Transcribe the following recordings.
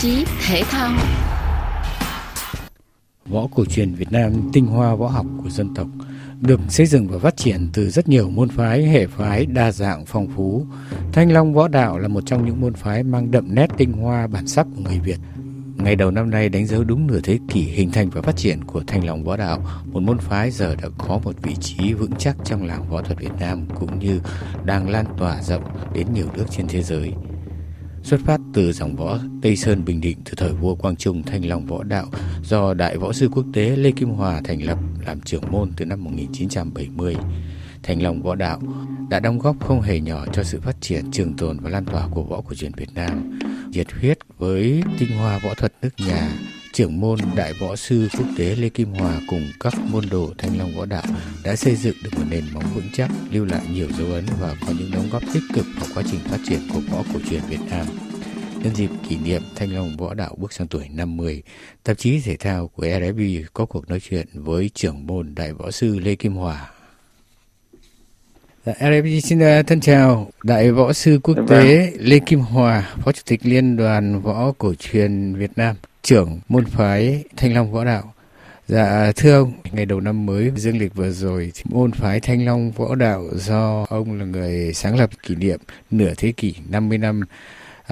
trí thể thao Võ cổ truyền Việt Nam tinh hoa võ học của dân tộc được xây dựng và phát triển từ rất nhiều môn phái, hệ phái đa dạng phong phú. Thanh Long Võ Đạo là một trong những môn phái mang đậm nét tinh hoa bản sắc của người Việt. Ngày đầu năm nay đánh dấu đúng nửa thế kỷ hình thành và phát triển của Thanh Long Võ Đạo, một môn phái giờ đã có một vị trí vững chắc trong làng võ thuật Việt Nam cũng như đang lan tỏa rộng đến nhiều nước trên thế giới. Xuất phát từ dòng võ Tây Sơn Bình Định từ thời vua Quang Trung Thanh Long Võ Đạo do Đại Võ Sư Quốc tế Lê Kim Hòa thành lập làm trưởng môn từ năm 1970. Thanh Long Võ Đạo đã đóng góp không hề nhỏ cho sự phát triển trường tồn và lan tỏa của võ cổ truyền Việt Nam. Nhiệt huyết với tinh hoa võ thuật nước nhà, trưởng môn Đại Võ Sư Quốc tế Lê Kim Hòa cùng các môn đồ Thanh Long Võ Đạo đã xây dựng được một nền móng vững chắc, lưu lại nhiều dấu ấn và có những đóng góp tích cực vào quá trình phát triển của võ cổ truyền Việt Nam. Nhân dịp kỷ niệm Thanh Long Võ Đạo bước sang tuổi 50, tạp chí thể thao của RFB có cuộc nói chuyện với trưởng môn Đại Võ Sư Lê Kim Hòa. Dạ, RFB xin uh, thân chào Đại Võ Sư Quốc Vâng. tế Lê Kim Hòa, Phó Chủ tịch Liên đoàn Võ Cổ truyền Việt Nam, trưởng môn phái Thanh Long Võ Đạo. Dạ thưa ông, ngày đầu năm mới dương lịch vừa rồi, thì môn phái Thanh Long Võ Đạo do ông là người sáng lập kỷ niệm nửa thế kỷ 50 năm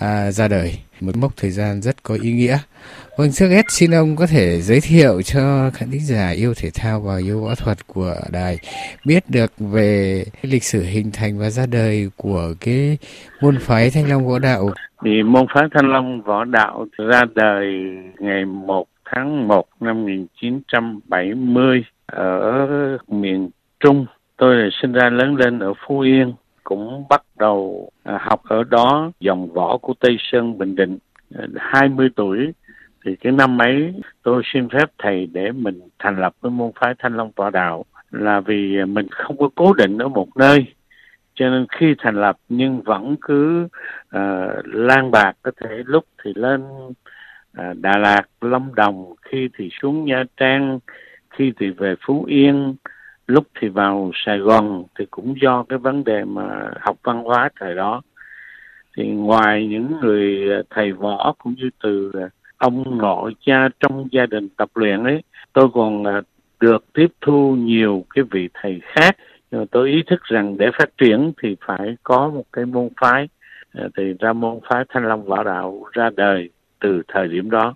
à, ra đời, một mốc thời gian rất có ý nghĩa. Vâng, trước hết xin ông có thể giới thiệu cho khán thính giả yêu thể thao và yêu võ thuật của đài biết được về lịch sử hình thành và ra đời của cái môn phái Thanh Long Võ Đạo. Thì môn phái Thanh Long Võ Đạo ra đời ngày 1 tháng 1 năm 1970 ở miền Trung. Tôi sinh ra lớn lên ở Phú Yên, cũng bắt đầu à, học ở đó dòng võ của Tây Sơn Bình Định. À, 20 tuổi thì cái năm ấy tôi xin phép thầy để mình thành lập cái môn phái Thanh Long tọa Đạo là vì mình không có cố định ở một nơi cho nên khi thành lập nhưng vẫn cứ uh, lan bạc có thể lúc thì lên uh, Đà Lạt, Lâm Đồng, khi thì xuống Nha Trang, khi thì về Phú Yên, lúc thì vào Sài Gòn thì cũng do cái vấn đề mà học văn hóa thời đó. Thì ngoài những người thầy võ cũng như từ ông nội cha trong gia đình tập luyện ấy, tôi còn à, được tiếp thu nhiều cái vị thầy khác. Nhưng mà tôi ý thức rằng để phát triển thì phải có một cái môn phái à, thì ra môn phái thanh long võ đạo ra đời từ thời điểm đó.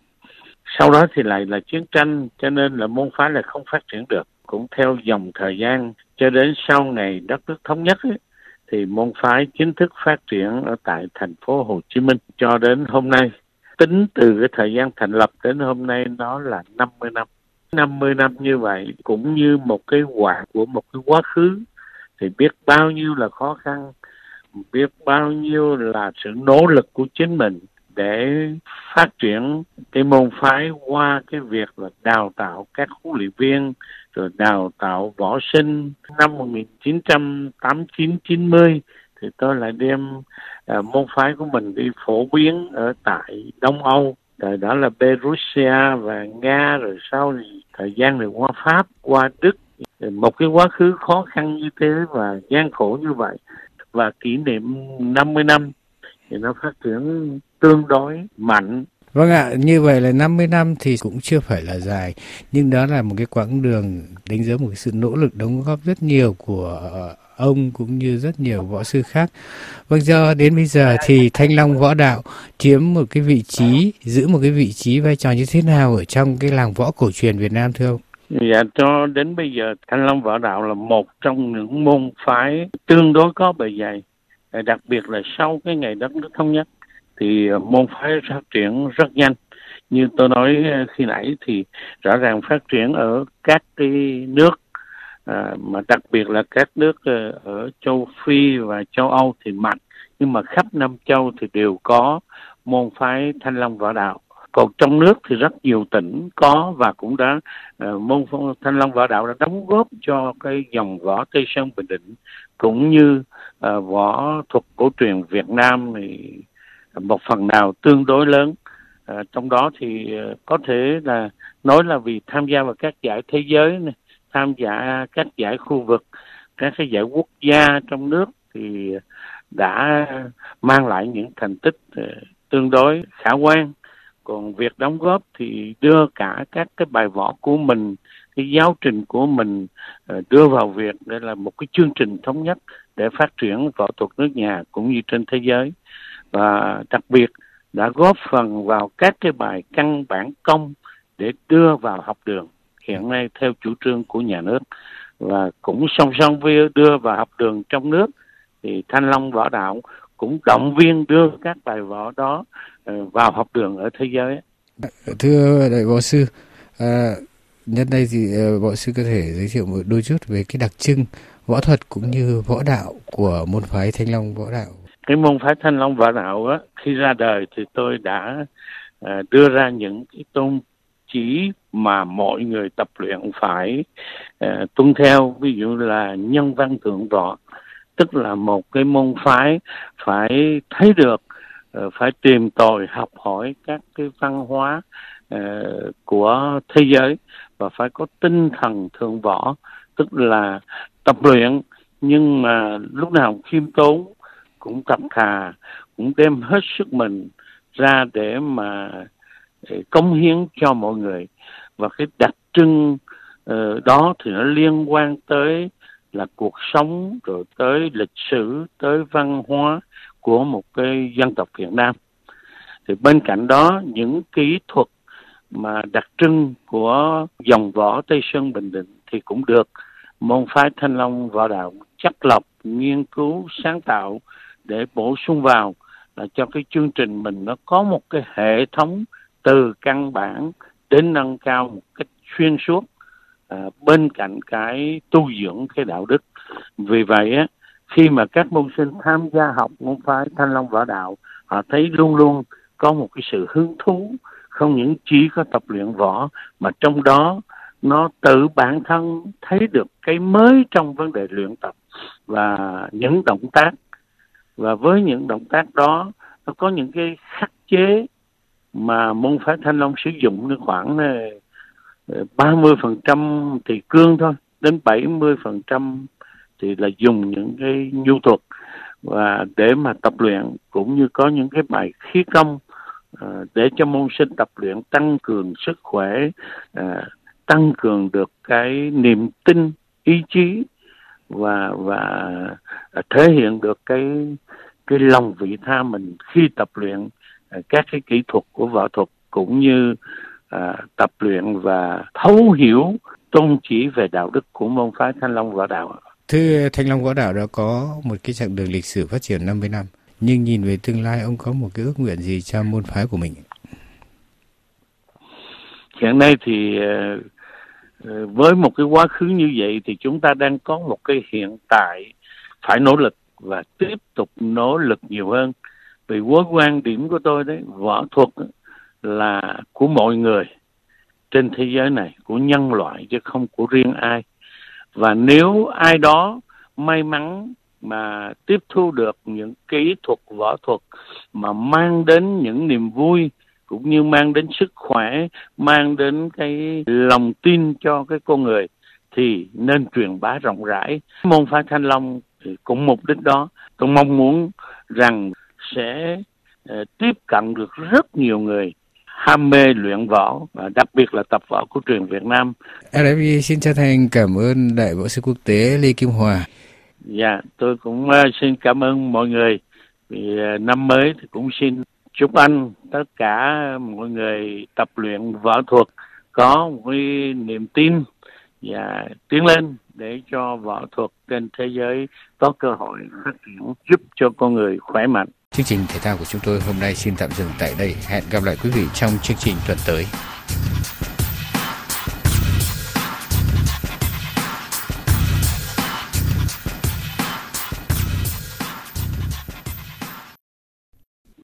Sau đó thì lại là chiến tranh cho nên là môn phái là không phát triển được cũng theo dòng thời gian cho đến sau ngày đất nước thống nhất ấy, thì môn phái chính thức phát triển ở tại thành phố Hồ Chí Minh cho đến hôm nay. Tính từ cái thời gian thành lập đến hôm nay nó là 50 năm. 50 năm như vậy cũng như một cái quả của một cái quá khứ thì biết bao nhiêu là khó khăn biết bao nhiêu là sự nỗ lực của chính mình để phát triển cái môn phái qua cái việc là đào tạo các huấn luyện viên rồi đào tạo võ sinh. Năm 1989 90 thì tôi lại đem à, môn phái của mình đi phổ biến ở tại Đông Âu. Rồi đó là Belarus và Nga rồi sau thì thời gian này qua Pháp qua Đức. Một cái quá khứ khó khăn như thế và gian khổ như vậy và kỷ niệm 50 năm thì nó phát triển tương đối mạnh. Vâng ạ, như vậy là 50 năm thì cũng chưa phải là dài, nhưng đó là một cái quãng đường đánh dấu một cái sự nỗ lực đóng góp rất nhiều của ờ, ông cũng như rất nhiều võ sư khác. Vâng do đến bây giờ thì Thanh Long Võ Đạo chiếm một cái vị trí, giữ một cái vị trí vai trò như thế nào ở trong cái làng võ cổ truyền Việt Nam thưa ông? Dạ, cho đến bây giờ Thanh Long Võ Đạo là một trong những môn phái tương đối có bề dày, đặc biệt là sau cái ngày đất nước thống nhất thì môn phái phát triển rất nhanh. Như tôi nói ờ, khi nãy thì rõ ràng phát triển ở các cái nước à, mà đặc biệt là các nước ờ, ở châu Phi và châu Âu thì mạnh, nhưng mà khắp năm châu thì đều có môn phái Thanh Long Võ Đạo còn trong nước thì rất nhiều tỉnh có và cũng đã uh, môn phong- thanh long võ đạo đã đóng góp cho cái dòng võ tây sơn bình định cũng như uh, võ thuật cổ truyền việt nam thì một phần nào tương đối lớn. À, trong đó thì uh, có thể là nói là vì tham gia vào các giải thế giới này, tham gia các giải khu vực các cái giải quốc gia trong nước thì đã mang lại những thành tích uh, tương đối khả quan. Còn việc đóng góp thì đưa cả các cái bài võ của mình cái giáo trình của mình đưa vào việc để là một cái chương trình thống nhất để phát triển võ thuật nước nhà cũng như trên thế giới và đặc biệt đã góp phần vào các cái bài căn bản công để đưa vào học đường. Hiện nay theo chủ trương của nhà nước và cũng song song với đưa vào học đường trong nước thì thanh long võ đạo cũng động viên đưa các bài võ đó ờ, vào học đường ở thế giới. Thưa đại võ sư à, nhân đây thì ờ, võ sư có thể giới thiệu một đôi chút về cái đặc trưng võ thuật cũng như võ đạo của môn phái thanh long võ đạo cái môn phái thanh long võ đạo á khi ra đời thì tôi đã à, đưa ra những cái tôn chỉ mà mọi người tập luyện phải à, tuân theo. Ví dụ là nhân văn thượng võ tức là một cái môn phái phải thấy được à, phải tìm tòi học hỏi các cái văn hóa uh, của thế giới và phải có tinh thần thượng võ tức là tập luyện. Nhưng mà lúc nào khiêm tốn cũng thật thà cũng đem hết sức mình ra để mà để cống hiến cho mọi người. Và cái đặc trưng uh, đó thì nó liên quan tới là cuộc sống rồi tới lịch sử tới văn hóa của một cái dân tộc Việt Nam. Thì bên cạnh đó những kỹ thuật mà đặc trưng của dòng võ Tây Sơn Bình Định thì cũng được môn phái Thanh Long võ đạo chắc lọc nghiên cứu sáng tạo để bổ sung vào là cho cái chương trình mình nó có một cái hệ thống từ căn bản đến nâng cao một cách xuyên suốt à, bên cạnh cái tu dưỡng cái đạo đức. Vì vậy á khi mà các môn sinh tham gia học môn phái thanh long võ đạo họ thấy luôn luôn có một cái sự hứng thú không những chỉ có tập luyện võ mà trong đó nó tự bản thân thấy được cái mới trong vấn đề luyện tập và những động tác và với những động tác đó nó có những cái khắc chế mà môn phái thanh long sử dụng nó khoảng ờ, ờ, ba mươi phần trăm thì cương thôi đến bảy mươi phần trăm thì là dùng những cái nhu thuật và để mà tập luyện cũng như có những cái bài khí công ờ, để cho môn sinh tập luyện tăng cường sức khỏe ờ, tăng cường được cái niềm tin ý chí và và thể hiện được cái cái lòng vị tha mình khi tập luyện À, các cái kỹ thuật của võ thuật cũng như à, tập luyện và thấu hiểu tôn chỉ về đạo đức của môn phái Thanh Long võ đạo. Thưa Thanh Long võ đạo đã có một cái chặng đường lịch sử phát triển 50 năm, nhưng nhìn về tương lai ông có một cái ước nguyện gì cho môn phái của mình? Hiện nay thì ờ, Ờ, với một cái quá khứ như vậy thì chúng ta đang có một cái hiện tại phải nỗ lực và tiếp tục nỗ lực nhiều hơn. Vì với quan điểm của tôi đấy, võ thuật là của mọi người trên thế giới này, của nhân loại chứ không của riêng ai. Và nếu ai đó may mắn mà tiếp thu được những kỹ thuật võ thuật mà mang đến những niềm vui cũng như mang đến sức khỏe mang đến cái lòng tin cho cái con người thì nên truyền bá rộng rãi môn phái thanh long thì cũng mục đích đó tôi mong muốn rằng sẽ uh, tiếp cận được rất nhiều người ham mê luyện võ và đặc biệt là tập võ của truyền Việt Nam. RFI xin chân thành cảm ơn Đại võ sư quốc tế Lê Kim Hòa. Dạ, tôi cũng uh, xin cảm ơn mọi người. Vì uh, năm mới thì cũng xin chúc anh, tất cả mọi người tập luyện võ thuật có một cái niềm tin và tiến lên để cho võ thuật trên thế giới có cơ hội phát triển, giúp cho con người khỏe mạnh. Chương trình thể thao của chúng tôi hôm nay xin tạm dừng tại đây. Hẹn gặp lại quý vị trong chương trình tuần tới.